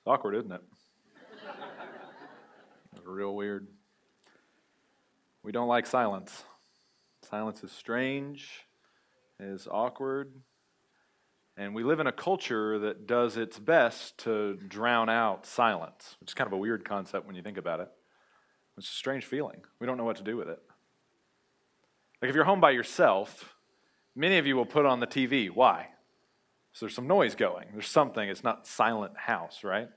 It's awkward, isn't it? real weird. We don't like silence. Silence is strange, is awkward, and we live in a culture that does its best to drown out silence, which is kind of a weird concept when you think about it. It's a strange feeling. We don't know what to do with it. Like if you're home by yourself, many of you will put on the TV. Why? So there's some noise going. There's something. It's not silent house, right?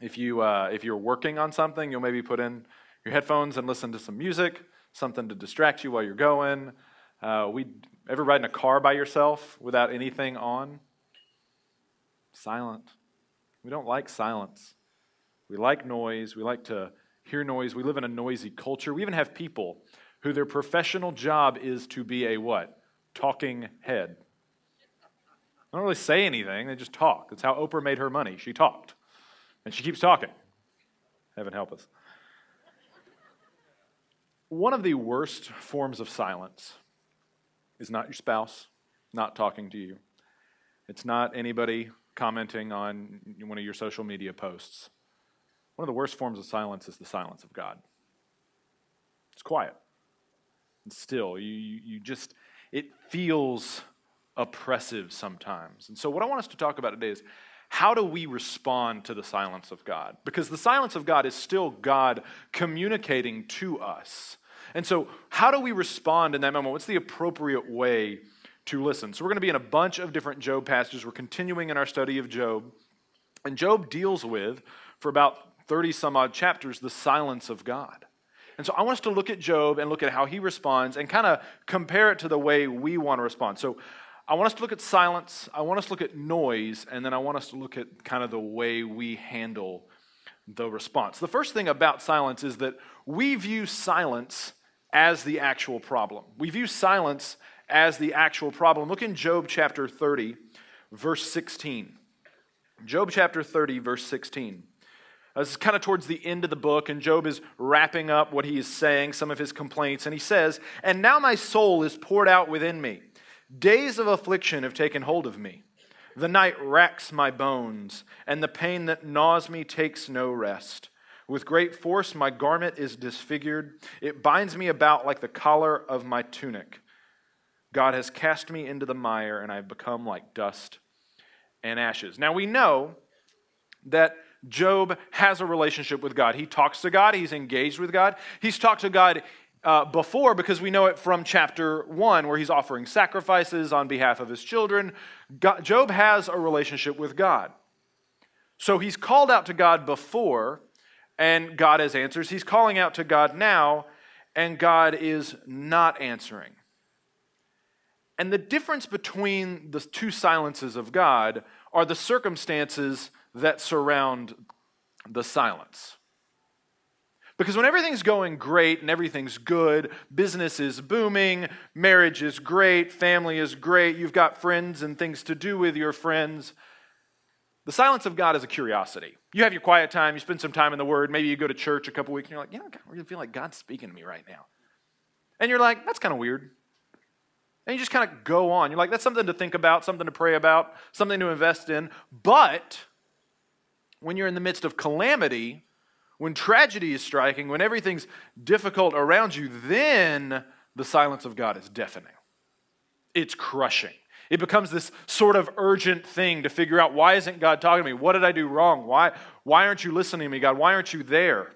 If you uh, if you're working on something, you'll maybe put in your headphones and listen to some music, something to distract you while you're going. Uh, we ever ride in a car by yourself without anything on? Silent. We don't like silence. We like noise. We like to hear noise. We live in a noisy culture. We even have people who their professional job is to be a what? Talking head. They don't really say anything, they just talk. That's how Oprah made her money. She talked. And she keeps talking. Heaven help us. One of the worst forms of silence is not your spouse not talking to you. It's not anybody commenting on one of your social media posts. One of the worst forms of silence is the silence of God. It's quiet. And still, you, you just, it feels oppressive sometimes. And so, what I want us to talk about today is how do we respond to the silence of God? Because the silence of God is still God communicating to us. And so, how do we respond in that moment? What's the appropriate way to listen? So, we're going to be in a bunch of different Job passages. We're continuing in our study of Job. And Job deals with, for about 30 some odd chapters, the silence of God. And so I want us to look at Job and look at how he responds and kind of compare it to the way we want to respond. So I want us to look at silence, I want us to look at noise, and then I want us to look at kind of the way we handle the response. The first thing about silence is that we view silence as the actual problem. We view silence as the actual problem. Look in Job chapter 30, verse 16. Job chapter 30, verse 16. Uh, this is kind of towards the end of the book, and Job is wrapping up what he is saying, some of his complaints, and he says, And now my soul is poured out within me. Days of affliction have taken hold of me. The night racks my bones, and the pain that gnaws me takes no rest. With great force, my garment is disfigured. It binds me about like the collar of my tunic. God has cast me into the mire, and I have become like dust and ashes. Now we know that Job has a relationship with God. He talks to God, he's engaged with God. He's talked to God uh, before because we know it from chapter 1 where he's offering sacrifices on behalf of his children. God, Job has a relationship with God. So he's called out to God before and God has answers. He's calling out to God now and God is not answering. And the difference between the two silences of God are the circumstances that surround the silence. Because when everything's going great and everything's good, business is booming, marriage is great, family is great, you've got friends and things to do with your friends, the silence of God is a curiosity. You have your quiet time, you spend some time in the Word, maybe you go to church a couple weeks, and you're like, you know, I really feel like God's speaking to me right now. And you're like, that's kind of weird. And you just kind of go on. You're like, that's something to think about, something to pray about, something to invest in. But when you're in the midst of calamity, when tragedy is striking, when everything's difficult around you, then the silence of God is deafening. It's crushing. It becomes this sort of urgent thing to figure out why isn't God talking to me? What did I do wrong? Why, why aren't you listening to me, God? Why aren't you there?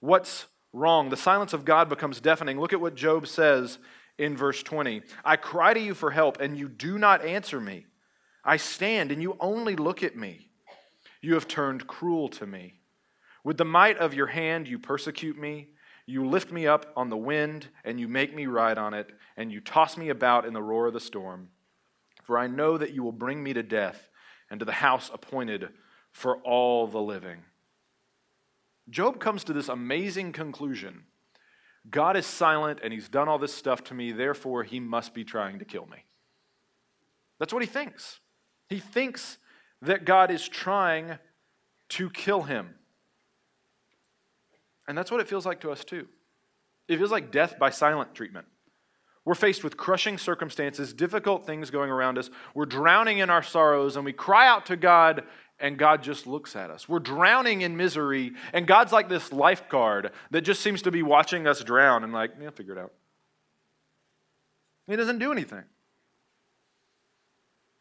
What's wrong? The silence of God becomes deafening. Look at what Job says in verse 20 I cry to you for help, and you do not answer me. I stand, and you only look at me. You have turned cruel to me. With the might of your hand, you persecute me. You lift me up on the wind, and you make me ride on it, and you toss me about in the roar of the storm. For I know that you will bring me to death and to the house appointed for all the living. Job comes to this amazing conclusion God is silent, and he's done all this stuff to me, therefore, he must be trying to kill me. That's what he thinks. He thinks that God is trying to kill him. And that's what it feels like to us, too. It feels like death by silent treatment. We're faced with crushing circumstances, difficult things going around us. We're drowning in our sorrows, and we cry out to God, and God just looks at us. We're drowning in misery, and God's like this lifeguard that just seems to be watching us drown and like, yeah, figure it out. He doesn't do anything.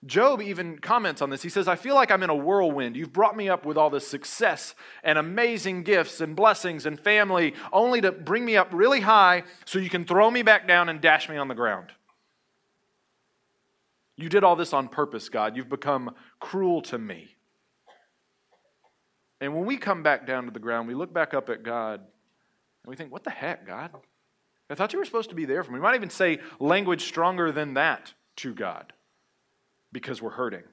Job even comments on this. He says, I feel like I'm in a whirlwind. You've brought me up with all this success and amazing gifts and blessings and family, only to bring me up really high so you can throw me back down and dash me on the ground. You did all this on purpose, God. You've become cruel to me. And when we come back down to the ground, we look back up at God and we think, What the heck, God? I thought you were supposed to be there for me. We might even say language stronger than that to God because we're hurting.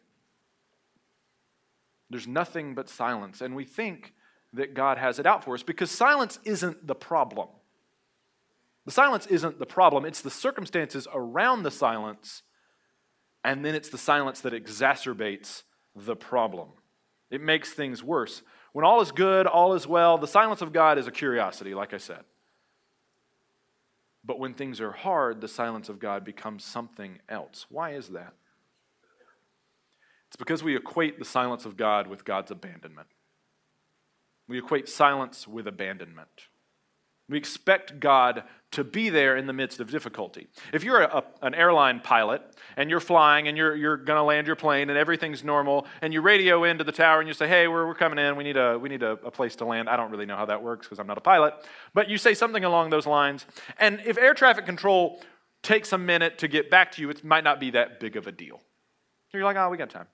There's nothing but silence. And we think that God has it out for us because silence isn't the problem. The silence isn't the problem, it's the circumstances around the silence, and then it's the silence that exacerbates the problem. It makes things worse. When all is good, all is well, the silence of God is a curiosity, like I said. But when things are hard, the silence of God becomes something else. Why is that? It's because we equate the silence of God with God's abandonment. We equate silence with abandonment. We expect God to be there in the midst of difficulty. If you're a, a, an airline pilot and you're flying and you're, you're going to land your plane and everything's normal, and you radio into the tower and you say, hey, we're, we're coming in, we need, a, we need a, a place to land. I don't really know how that works because I'm not a pilot. But you say something along those lines, and if air traffic control takes a minute to get back to you, it might not be that big of a deal. You're like, oh, we got time.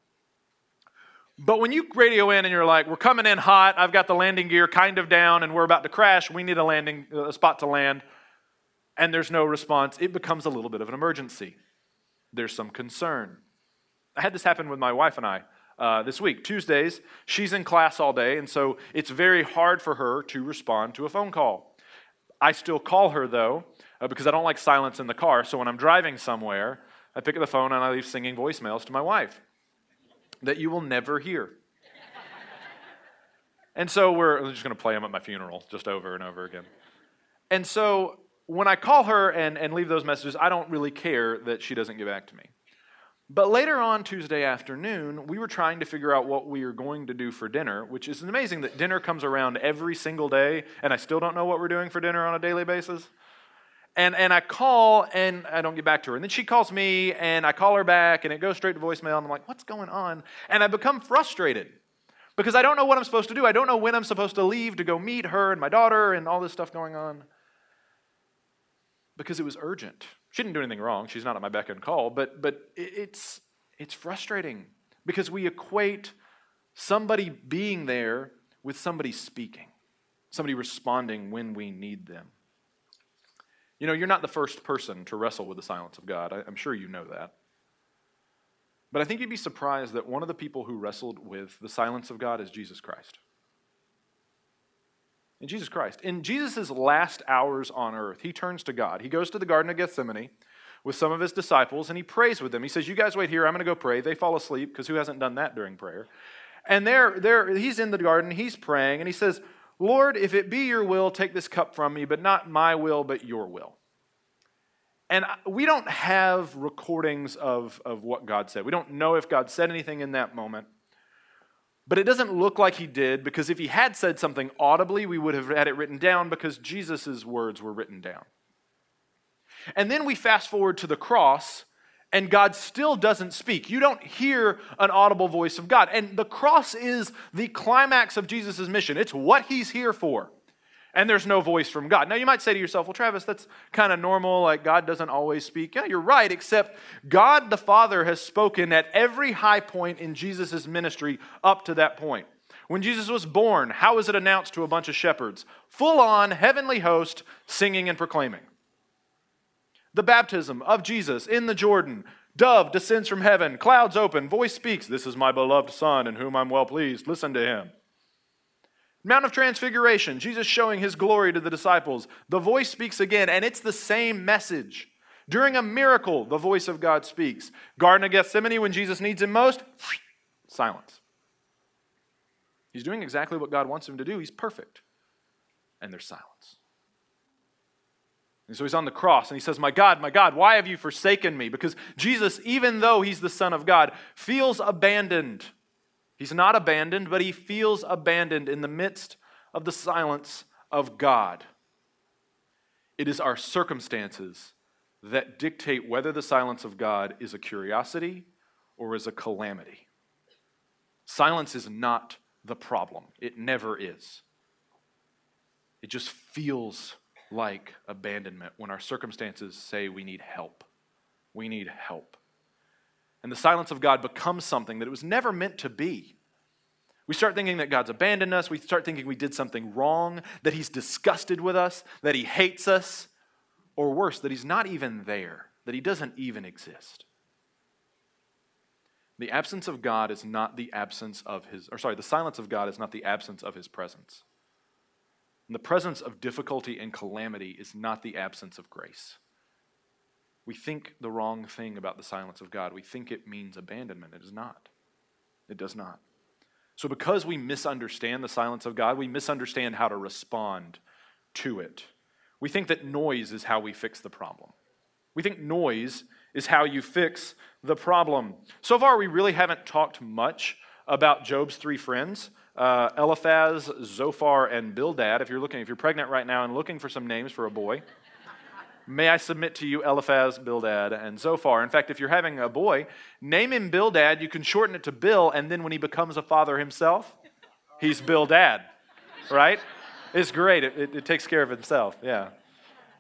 But when you radio in and you're like, we're coming in hot, I've got the landing gear kind of down, and we're about to crash, we need a landing a spot to land, and there's no response, it becomes a little bit of an emergency. There's some concern. I had this happen with my wife and I uh, this week. Tuesdays, she's in class all day, and so it's very hard for her to respond to a phone call. I still call her though, uh, because I don't like silence in the car. So when I'm driving somewhere, I pick up the phone and I leave singing voicemails to my wife that you will never hear. and so we're I'm just going to play them at my funeral just over and over again. And so when I call her and, and leave those messages, I don't really care that she doesn't get back to me. But later on Tuesday afternoon, we were trying to figure out what we are going to do for dinner, which is amazing that dinner comes around every single day, and I still don't know what we're doing for dinner on a daily basis. And, and I call and I don't get back to her. And then she calls me and I call her back and it goes straight to voicemail. And I'm like, what's going on? And I become frustrated because I don't know what I'm supposed to do. I don't know when I'm supposed to leave to go meet her and my daughter and all this stuff going on because it was urgent. She didn't do anything wrong. She's not at my beck and call, but, but it's, it's frustrating because we equate somebody being there with somebody speaking, somebody responding when we need them. You know, you're not the first person to wrestle with the silence of God. I, am sure you know that. But I think you'd be surprised that one of the people who wrestled with the silence of God is Jesus Christ. In Jesus Christ. In Jesus' last hours on earth, he turns to God. He goes to the Garden of Gethsemane with some of his disciples and he prays with them. He says, You guys wait here, I'm going to go pray. They fall asleep because who hasn't done that during prayer? And there, there, he's in the garden, he's praying, and he says, Lord, if it be your will, take this cup from me, but not my will, but your will. And we don't have recordings of, of what God said. We don't know if God said anything in that moment. But it doesn't look like he did, because if he had said something audibly, we would have had it written down because Jesus' words were written down. And then we fast forward to the cross, and God still doesn't speak. You don't hear an audible voice of God. And the cross is the climax of Jesus' mission, it's what he's here for. And there's no voice from God. Now, you might say to yourself, well, Travis, that's kind of normal. Like, God doesn't always speak. Yeah, you're right, except God the Father has spoken at every high point in Jesus' ministry up to that point. When Jesus was born, how was it announced to a bunch of shepherds? Full on heavenly host singing and proclaiming the baptism of Jesus in the Jordan. Dove descends from heaven, clouds open, voice speaks, This is my beloved Son in whom I'm well pleased. Listen to him. Mount of Transfiguration, Jesus showing his glory to the disciples. The voice speaks again, and it's the same message. During a miracle, the voice of God speaks. Garden of Gethsemane, when Jesus needs him most, silence. He's doing exactly what God wants him to do. He's perfect. And there's silence. And so he's on the cross and he says, My God, my God, why have you forsaken me? Because Jesus, even though he's the Son of God, feels abandoned. He's not abandoned, but he feels abandoned in the midst of the silence of God. It is our circumstances that dictate whether the silence of God is a curiosity or is a calamity. Silence is not the problem, it never is. It just feels like abandonment when our circumstances say we need help. We need help. And the silence of God becomes something that it was never meant to be. We start thinking that God's abandoned us. We start thinking we did something wrong, that He's disgusted with us, that He hates us, or worse, that He's not even there, that He doesn't even exist. The absence of God is not the absence of His, or sorry, the silence of God is not the absence of His presence. And the presence of difficulty and calamity is not the absence of grace. We think the wrong thing about the silence of God. We think it means abandonment. It is not. It does not. So, because we misunderstand the silence of God, we misunderstand how to respond to it. We think that noise is how we fix the problem. We think noise is how you fix the problem. So far, we really haven't talked much about Job's three friends uh, Eliphaz, Zophar, and Bildad. If you're looking, if you're pregnant right now and looking for some names for a boy, may I submit to you Eliphaz, Bildad, and Zophar. In fact, if you're having a boy, name him Bildad. You can shorten it to Bill, and then when he becomes a father himself, he's Bildad, right? It's great. It, it, it takes care of itself. Yeah,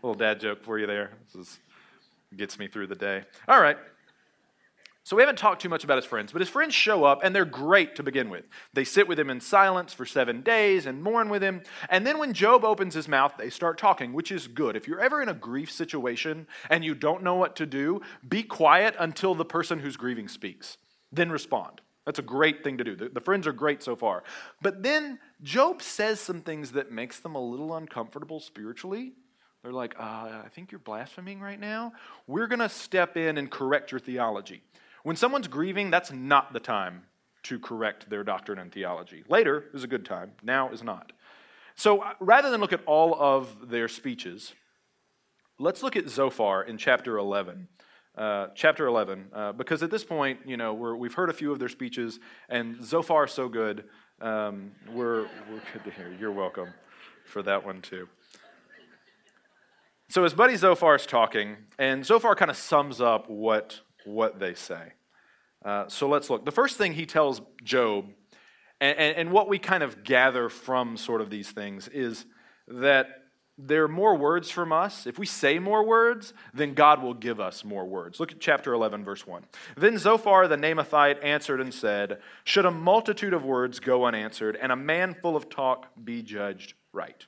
little dad joke for you there. This is, gets me through the day. All right. So we haven't talked too much about his friends, but his friends show up and they're great to begin with. They sit with him in silence for seven days and mourn with him. And then when Job opens his mouth, they start talking, which is good. If you're ever in a grief situation and you don't know what to do, be quiet until the person who's grieving speaks. Then respond. That's a great thing to do. The, the friends are great so far. But then Job says some things that makes them a little uncomfortable spiritually. They're like, uh, I think you're blaspheming right now. We're going to step in and correct your theology. When someone's grieving, that's not the time to correct their doctrine and theology. Later is a good time, now is not. So uh, rather than look at all of their speeches, let's look at Zophar in chapter 11. Uh, chapter 11, uh, because at this point, you know, we have heard a few of their speeches, and Zophar so good. Um, we're, we're good to hear. You're welcome for that one, too. So his buddy Zophar is talking, and Zophar kind of sums up what, what they say. Uh, so let's look. The first thing he tells Job, and, and, and what we kind of gather from sort of these things, is that there are more words from us. If we say more words, then God will give us more words. Look at chapter 11, verse 1. Then Zophar the Naamathite answered and said, Should a multitude of words go unanswered, and a man full of talk be judged right?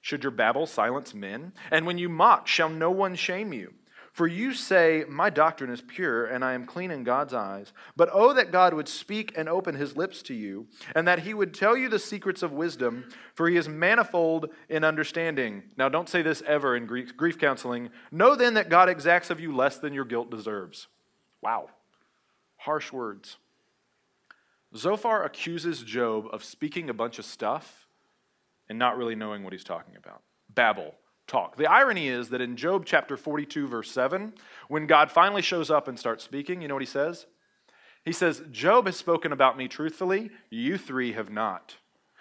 Should your babble silence men? And when you mock, shall no one shame you? For you say, My doctrine is pure, and I am clean in God's eyes. But oh, that God would speak and open his lips to you, and that he would tell you the secrets of wisdom, for he is manifold in understanding. Now, don't say this ever in grief, counseling. Know then that God exacts of you less than your guilt deserves. Wow. Harsh words. Zophar accuses Job of speaking a bunch of stuff and not really knowing what he's talking about. Babble talk. The irony is that in Job chapter 42, verse 7, when God finally shows up and starts speaking, you know what he says? He says, Job has spoken about me truthfully, you three have not.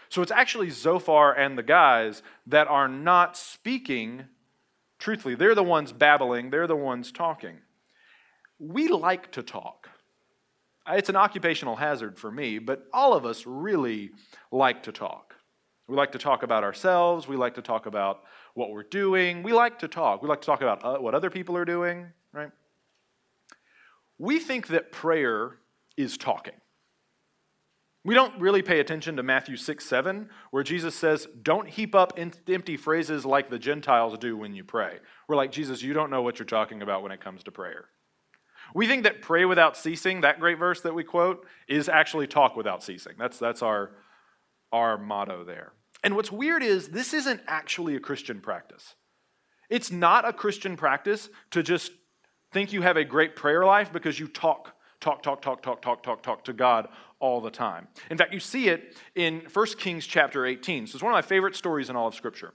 So it's actually Zophar and the guys that are not speaking truthfully. They're the ones babbling, they're the ones talking. We like to talk. It's an occupational hazard for me, but all of us really like to talk. We like to talk about ourselves, we like to talk about what we're doing. We like to talk. We like to talk about uh, what other people are doing, right? We think that prayer is talking. We don't really pay attention to Matthew 6 7, where Jesus says, Don't heap up empty phrases like the Gentiles do when you pray. We're like, Jesus, you don't know what you're talking about when it comes to prayer. We think that pray without ceasing, that great verse that we quote, is actually talk without ceasing. That's, that's our, our motto there. And what's weird is this isn't actually a Christian practice. It's not a Christian practice to just think you have a great prayer life because you talk, talk, talk, talk, talk, talk, talk, talk to God all the time. In fact, you see it in 1 Kings chapter 18. So it's one of my favorite stories in all of Scripture.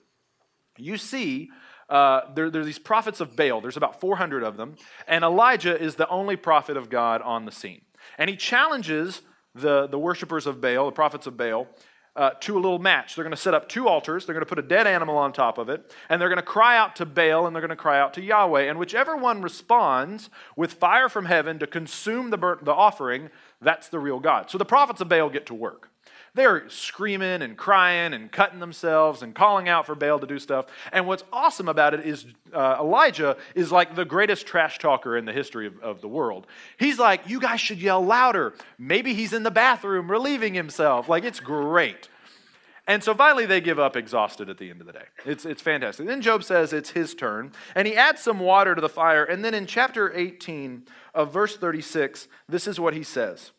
You see uh, there, there, are these prophets of Baal. There's about 400 of them. And Elijah is the only prophet of God on the scene. And he challenges the, the worshippers of Baal, the prophets of Baal, uh, to a little match. They're going to set up two altars. They're going to put a dead animal on top of it, and they're going to cry out to Baal and they're going to cry out to Yahweh. And whichever one responds with fire from heaven to consume the, burnt, the offering, that's the real God. So the prophets of Baal get to work. They're screaming and crying and cutting themselves and calling out for Baal to do stuff. And what's awesome about it is uh, Elijah is like the greatest trash talker in the history of, of the world. He's like, you guys should yell louder. Maybe he's in the bathroom relieving himself. Like, it's great. And so finally, they give up exhausted at the end of the day. It's, it's fantastic. Then Job says it's his turn, and he adds some water to the fire. And then in chapter 18 of verse 36, this is what he says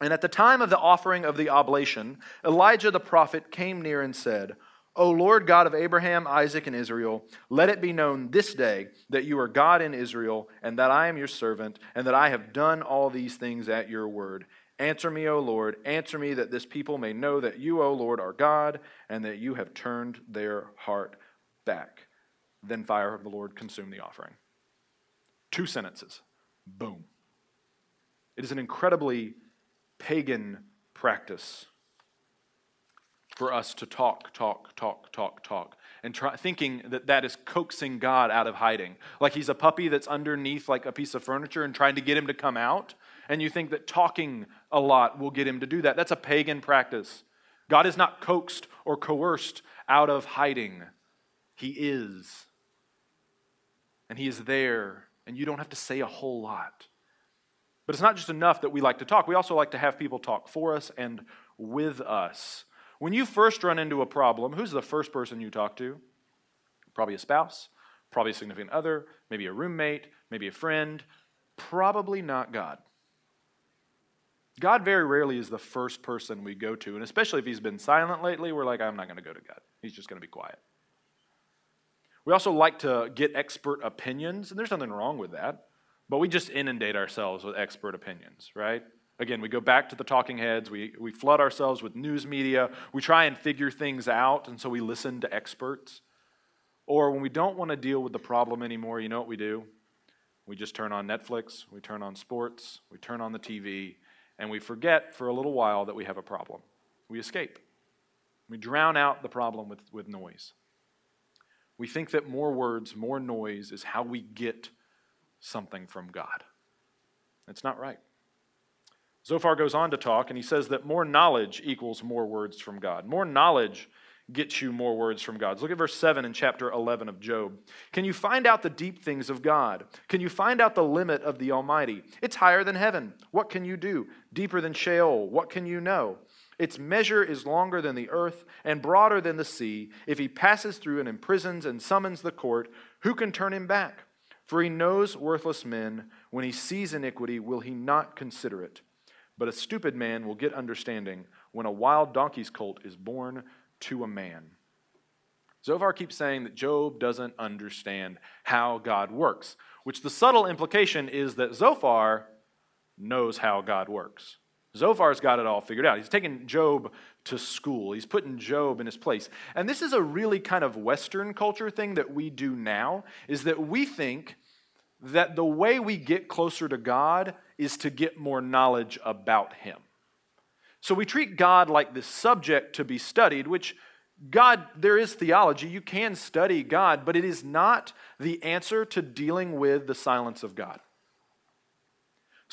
and at the time of the offering of the oblation, Elijah the prophet came near and said, O Lord God of Abraham, Isaac, and Israel, let it be known this day that you are God in Israel, and that I am your servant, and that I have done all these things at your word. Answer me, O Lord, answer me, that this people may know that you, O Lord, are God, and that you have turned their heart back. Then fire of the Lord consumed the offering. Two sentences. Boom. It is an incredibly pagan practice for us to talk, talk, talk, talk, talk, and try, thinking that that is coaxing God out of hiding. Like he's a puppy that's underneath like a piece of furniture and trying to get him to come out. And you think that talking a lot will get him to do that. That's a pagan practice. God is not coaxed or coerced out of hiding, He is. And He is there, and you don't have to say a whole lot. But it's not just enough that we like to talk, we also like to have people talk for us and with us. When you first run into a problem, who's the first person you talk to? Probably a spouse, probably a significant other, maybe a roommate, maybe a friend, probably not God. God very rarely is the first person we go to, and especially if he's been silent lately, we're like, I'm not going to go to God. He's just going to be quiet. We also like to get expert opinions, and there's nothing wrong with that. But we just inundate ourselves with expert opinions, right? Again, we go back to the talking heads. We, we flood ourselves with news media. We try and figure things out, and so we listen to experts. Or when we don't want to deal with the problem anymore, you know what we do? We just turn on Netflix, we turn on sports, we turn on the TV, and we forget for a little while that we have a problem. We escape. We drown out the problem with, with noise. We think that more words, more noise is how we get something from God. It's not right. Zophar goes on to talk, and he says that more knowledge equals more words from God. More knowledge gets you more words from God. Look at verse 7 in chapter 11 of Job. Can you find out the deep things of God? Can you find out the limit of the Almighty? It's higher than heaven. What can you do? Deeper than Sheol. What can you know? Its measure is longer than the earth and broader than the sea. If he passes through and imprisons and summons the court, who can turn him back? For he knows worthless men. When he sees iniquity, will he not consider it? But a stupid man will get understanding when a wild donkey's colt is born to a man. Zophar keeps saying that Job doesn't understand how God works, which the subtle implication is that Zophar knows how God works. Zophar's got it all figured out. He's taken Job to school. He's putting Job in his place. And this is a really kind of Western culture thing that we do now, is that we think that the way we get closer to God is to get more knowledge about Him. So we treat God like this subject to be studied, which God, there is theology. You can study God, but it is not the answer to dealing with the silence of God.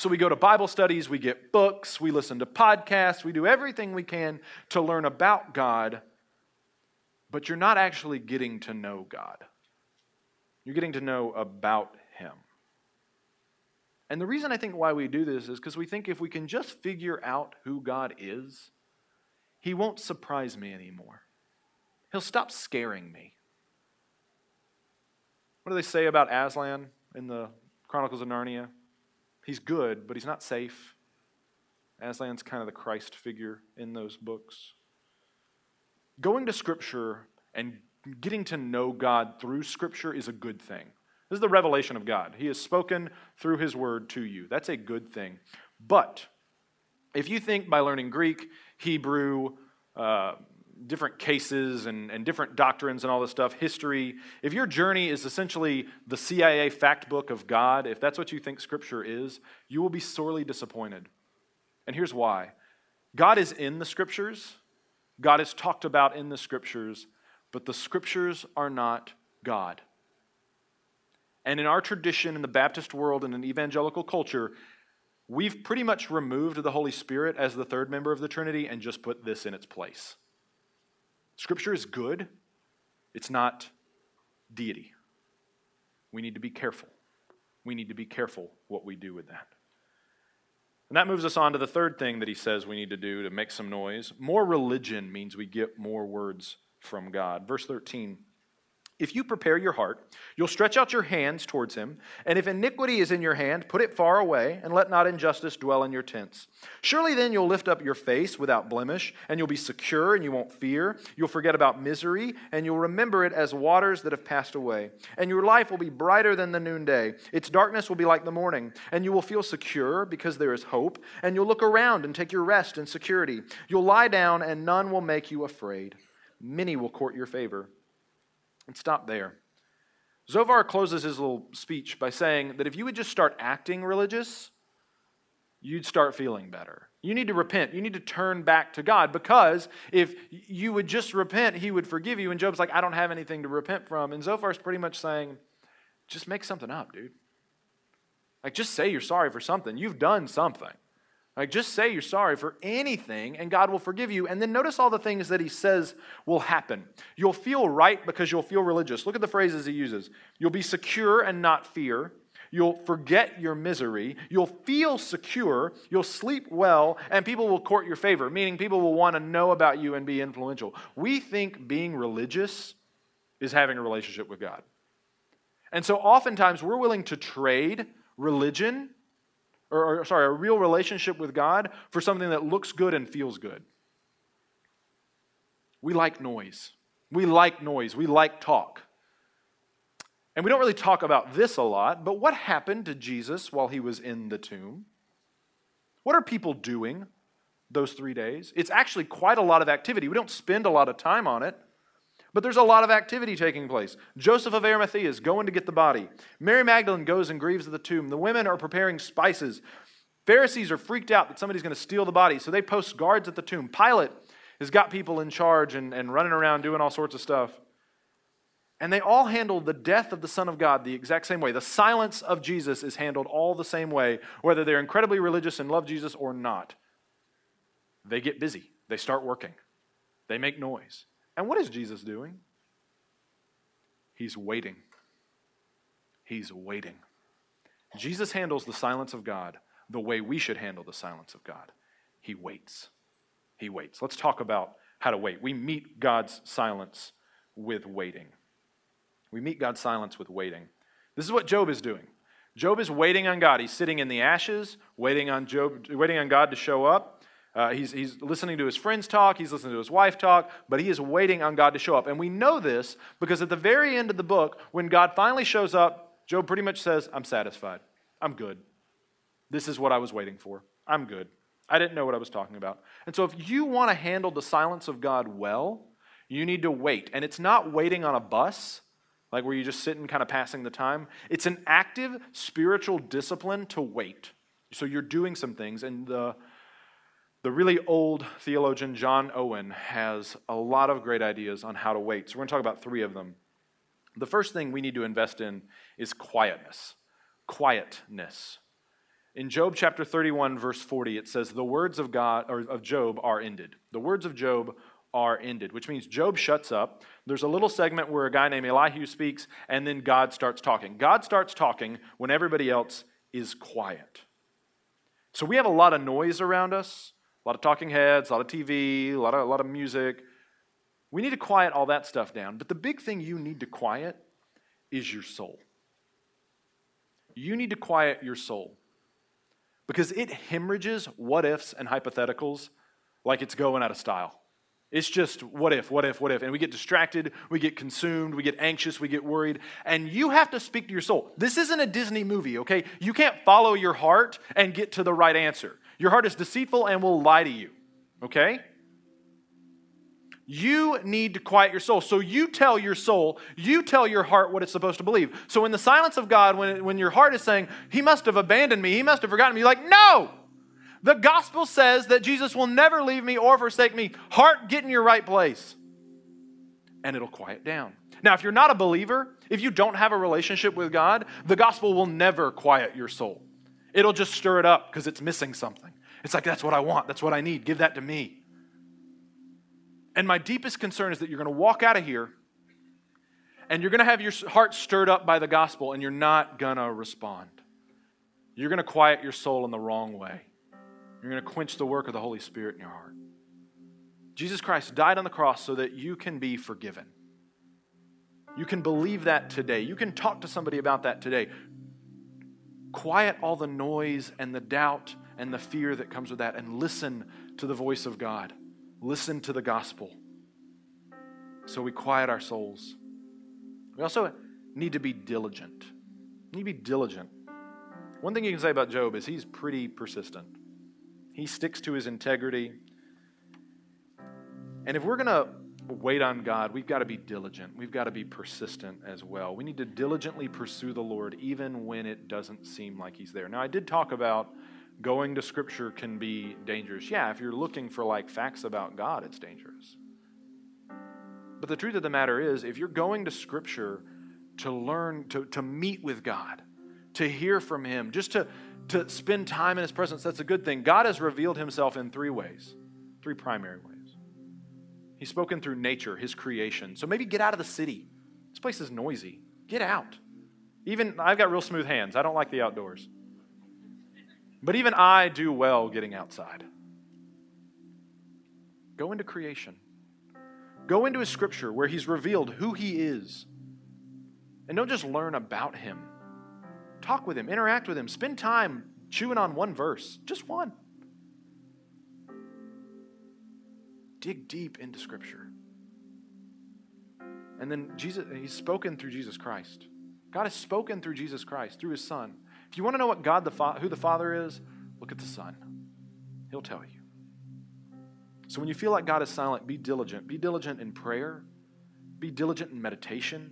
So we go to Bible studies, we get books, we listen to podcasts, we do everything we can to learn about God, but you're not actually getting to know God. You're getting to know about Him. And the reason I think why we do this is because we think if we can just figure out who God is, He won't surprise me anymore. He'll stop scaring me. What do they say about Aslan in the Chronicles of Narnia? He's good, but he's not safe. Aslan's kind of the Christ figure in those books. Going to Scripture and getting to know God through Scripture is a good thing. This is the revelation of God. He has spoken through His Word to you. That's a good thing. But if you think by learning Greek, Hebrew, uh, different cases and, and different doctrines and all this stuff, history, if your journey is essentially the CIA fact book of God, if that's what you think Scripture is, you will be sorely disappointed. And here's why God is in the scriptures, God is talked about in the scriptures, but the scriptures are not God. And in our tradition in the Baptist world and in evangelical culture, we've pretty much removed the Holy Spirit as the third member of the Trinity and just put this in its place. Scripture is good, it's not deity. We need to be careful. We need to be careful what we do with that. And that moves us on to the third thing that he says we need to do to make some noise. More religion means we get more words from God. Verse 13 if you prepare your heart, you'll stretch out your hands towards him, and if iniquity is in your hand, put it far away, and let not injustice dwell in your tents. Surely then you'll lift up your face without blemish, and you'll be secure, and you won't fear. You'll forget about misery, and you'll remember it as waters that have passed away. And your life will be brighter than the noonday. Its darkness will be like the morning, and you will feel secure because there is hope, and you'll look around and take your rest in security. You'll lie down, and none will make you afraid. Many will court your favor and stop there. Zophar closes his little speech by saying that if you would just start acting religious, you'd start feeling better. You need to repent. You need to turn back to God because if you would just repent, He would forgive you. And Job's like, I don't have anything to repent from. And Zophar's pretty much saying, just make something up, dude. Like, just say you're sorry for something. You've done something. Like, just say you're sorry for anything and God will forgive you. And then notice all the things that he says will happen. You'll feel right because you'll feel religious. Look at the phrases he uses. You'll be secure and not fear. You'll forget your misery. You'll feel secure. You'll sleep well, and people will court your favor, meaning people will want to know about you and be influential. We think being religious is having a relationship with God. And so oftentimes we're willing to trade religion or, or sorry, a real relationship with God for something that looks good and feels good. We like noise. We like noise. We like talk. And we don't really talk about this a lot, but what happened to Jesus while he was in the tomb? What are people doing those three days? It's actually quite a lot of activity. We don't spend a lot of time on it. But there's a lot of activity taking place. Joseph of Arimathea is going to get the body. Mary Magdalene goes and grieves at the tomb. The women are preparing spices. Pharisees are freaked out that somebody's going to steal the body, so they post guards at the tomb. Pilate has got people in charge and, and running around doing all sorts of stuff. And they all handle the death of the Son of God the exact same way. The silence of Jesus is handled all the same way, whether they're incredibly religious and love Jesus or not. They get busy, they start working, they make noise. And what is Jesus doing? He's waiting. He's waiting. Jesus handles the silence of God the way we should handle the silence of God. He waits. He waits. Let's talk about how to wait. We meet God's silence with waiting. We meet God's silence with waiting. This is what Job is doing. Job is waiting on God. He's sitting in the ashes, waiting on Job, waiting on God to show up. Uh, he's, he's listening to his friends talk, he's listening to his wife talk, but he is waiting on God to show up. And we know this because at the very end of the book, when God finally shows up, Job pretty much says, I'm satisfied. I'm good. This is what I was waiting for. I'm good. I didn't know what I was talking about. And so, if you want to handle the silence of God well, you need to wait. And it's not waiting on a bus, like where you just sit and kind of passing the time. It's an active spiritual discipline to wait. So, you're doing some things, and the the really old theologian John Owen has a lot of great ideas on how to wait. So we're going to talk about three of them. The first thing we need to invest in is quietness. Quietness. In Job chapter 31, verse 40, it says, The words of God or of Job are ended. The words of Job are ended, which means Job shuts up. There's a little segment where a guy named Elihu speaks, and then God starts talking. God starts talking when everybody else is quiet. So we have a lot of noise around us. A lot of talking heads, a lot of TV, a lot of, a lot of music. We need to quiet all that stuff down. But the big thing you need to quiet is your soul. You need to quiet your soul because it hemorrhages what ifs and hypotheticals like it's going out of style. It's just what if, what if, what if. And we get distracted, we get consumed, we get anxious, we get worried. And you have to speak to your soul. This isn't a Disney movie, okay? You can't follow your heart and get to the right answer. Your heart is deceitful and will lie to you, okay? You need to quiet your soul. So you tell your soul, you tell your heart what it's supposed to believe. So in the silence of God, when, when your heart is saying, He must have abandoned me, He must have forgotten me, you're like, No! The gospel says that Jesus will never leave me or forsake me. Heart, get in your right place. And it'll quiet down. Now, if you're not a believer, if you don't have a relationship with God, the gospel will never quiet your soul. It'll just stir it up because it's missing something. It's like, that's what I want. That's what I need. Give that to me. And my deepest concern is that you're going to walk out of here and you're going to have your heart stirred up by the gospel and you're not going to respond. You're going to quiet your soul in the wrong way. You're going to quench the work of the Holy Spirit in your heart. Jesus Christ died on the cross so that you can be forgiven. You can believe that today. You can talk to somebody about that today. Quiet all the noise and the doubt and the fear that comes with that and listen to the voice of God. Listen to the gospel. So we quiet our souls. We also need to be diligent. We need to be diligent. One thing you can say about Job is he's pretty persistent. He sticks to his integrity. And if we're going to wait on God, we've got to be diligent. We've got to be persistent as well. We need to diligently pursue the Lord even when it doesn't seem like He's there. Now, I did talk about going to Scripture can be dangerous. Yeah, if you're looking for like facts about God, it's dangerous. But the truth of the matter is, if you're going to Scripture to learn, to, to meet with God, to hear from Him, just to, to spend time in His presence, that's a good thing. God has revealed Himself in three ways, three primary ways. He's spoken through nature, His creation. So maybe get out of the city. This place is noisy. Get out. Even I've got real smooth hands. I don't like the outdoors. But even I do well getting outside. Go into creation. Go into his scripture where he's revealed who he is. And don't just learn about him. Talk with him, interact with him, spend time chewing on one verse, just one. Dig deep into scripture. And then Jesus, he's spoken through Jesus Christ. God has spoken through Jesus Christ, through his son. If you want to know what God the Fa- who the Father is, look at the Son. He'll tell you. So when you feel like God is silent, be diligent. Be diligent in prayer. Be diligent in meditation.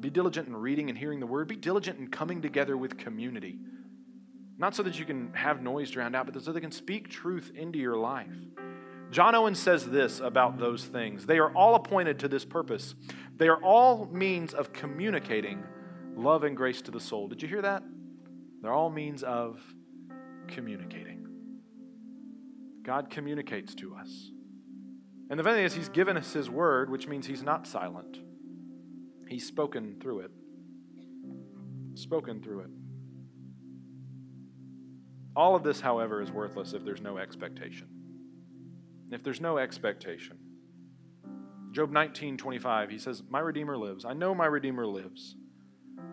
Be diligent in reading and hearing the word. Be diligent in coming together with community. Not so that you can have noise drowned out, but so they can speak truth into your life. John Owen says this about those things. They are all appointed to this purpose. They are all means of communicating love and grace to the soul. Did you hear that? They're all means of communicating. God communicates to us. And the thing is, He's given us His word, which means He's not silent. He's spoken through it. Spoken through it. All of this, however, is worthless if there's no expectation. If there's no expectation. Job 19, 25, he says, My Redeemer lives. I know my Redeemer lives.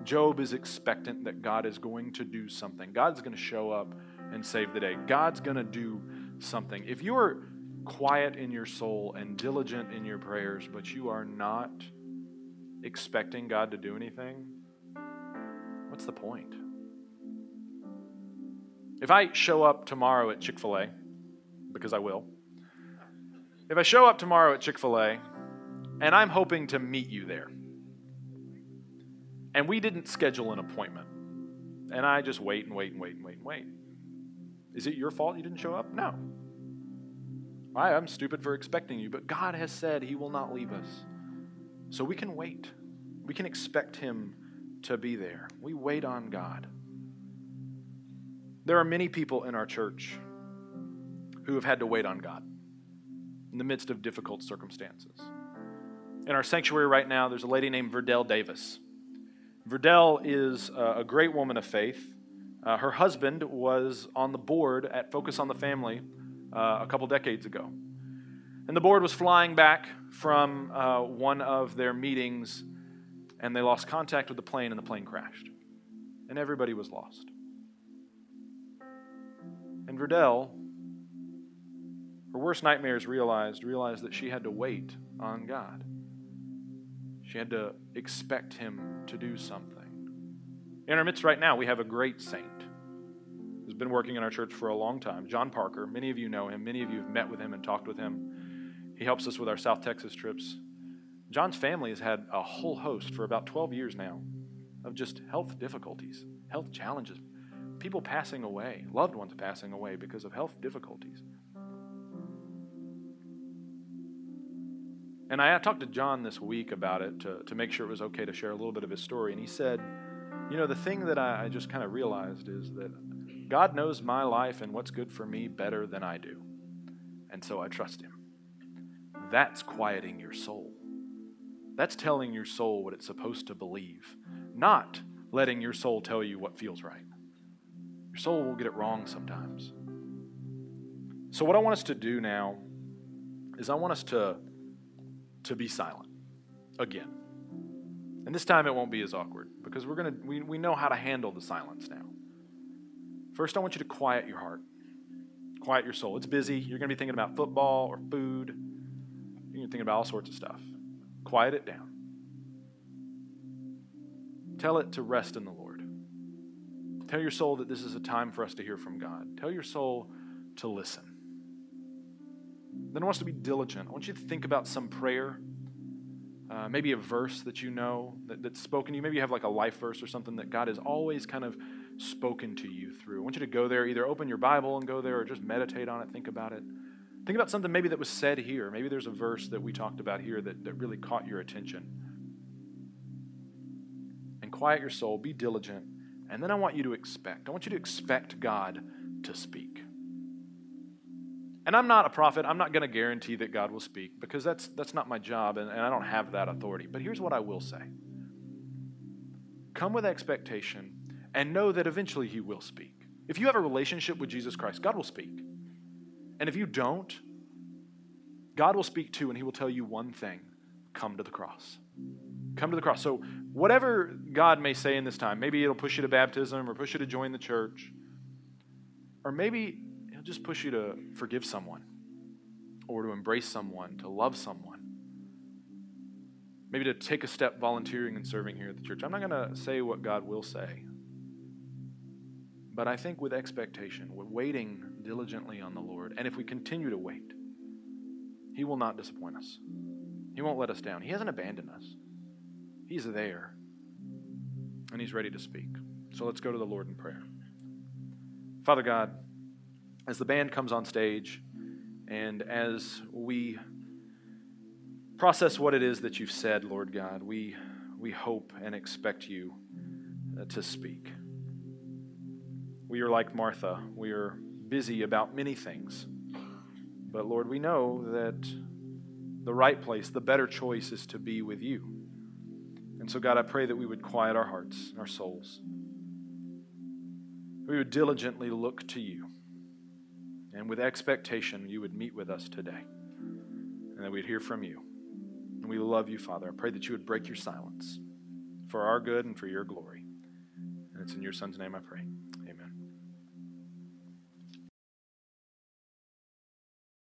Job is expectant that God is going to do something. God's going to show up and save the day. God's going to do something. If you are quiet in your soul and diligent in your prayers, but you are not expecting God to do anything, what's the point? If I show up tomorrow at Chick fil A, because I will, if I show up tomorrow at Chick fil A and I'm hoping to meet you there, and we didn't schedule an appointment, and I just wait and wait and wait and wait and wait, is it your fault you didn't show up? No. I, I'm stupid for expecting you, but God has said He will not leave us. So we can wait. We can expect Him to be there. We wait on God. There are many people in our church who have had to wait on God in the midst of difficult circumstances. In our sanctuary right now, there's a lady named Verdell Davis. Verdell is a great woman of faith. Uh, her husband was on the board at Focus on the Family uh, a couple decades ago. And the board was flying back from uh, one of their meetings, and they lost contact with the plane, and the plane crashed. And everybody was lost. And Verdell, her worst nightmares realized, realized that she had to wait on God. She had to expect Him to do something. In our midst right now, we have a great saint who's been working in our church for a long time, John Parker. Many of you know him, many of you have met with him and talked with him. He helps us with our South Texas trips. John's family has had a whole host for about 12 years now of just health difficulties, health challenges, people passing away, loved ones passing away because of health difficulties. And I talked to John this week about it to, to make sure it was okay to share a little bit of his story. And he said, You know, the thing that I, I just kind of realized is that God knows my life and what's good for me better than I do. And so I trust him. That's quieting your soul. That's telling your soul what it's supposed to believe, not letting your soul tell you what feels right. Your soul will get it wrong sometimes. So, what I want us to do now is I want us to to be silent again. And this time it won't be as awkward because we're going to we, we know how to handle the silence now. First, I want you to quiet your heart. Quiet your soul. It's busy. You're going to be thinking about football or food. You're thinking about all sorts of stuff. Quiet it down. Tell it to rest in the Lord. Tell your soul that this is a time for us to hear from God. Tell your soul to listen. Then I want us to be diligent. I want you to think about some prayer, uh, maybe a verse that you know that, that's spoken to you. Maybe you have like a life verse or something that God has always kind of spoken to you through. I want you to go there, either open your Bible and go there or just meditate on it, think about it. Think about something maybe that was said here. Maybe there's a verse that we talked about here that, that really caught your attention. And quiet your soul, be diligent, and then I want you to expect. I want you to expect God to speak. And I'm not a prophet. I'm not going to guarantee that God will speak because that's, that's not my job and, and I don't have that authority. But here's what I will say come with expectation and know that eventually He will speak. If you have a relationship with Jesus Christ, God will speak. And if you don't, God will speak too, and He will tell you one thing come to the cross. Come to the cross. So, whatever God may say in this time, maybe it'll push you to baptism or push you to join the church, or maybe just push you to forgive someone or to embrace someone, to love someone. Maybe to take a step volunteering and serving here at the church. I'm not going to say what God will say. But I think with expectation, with waiting diligently on the Lord, and if we continue to wait, He will not disappoint us. He won't let us down. He hasn't abandoned us. He's there, and He's ready to speak. So let's go to the Lord in prayer. Father God, as the band comes on stage and as we process what it is that you've said, Lord God, we, we hope and expect you uh, to speak. We are like Martha, we are busy about many things. But Lord, we know that the right place, the better choice is to be with you. And so, God, I pray that we would quiet our hearts, our souls. We would diligently look to you and with expectation, you would meet with us today and that we'd hear from you. And we love you, Father. I pray that you would break your silence for our good and for your glory. And it's in your Son's name I pray.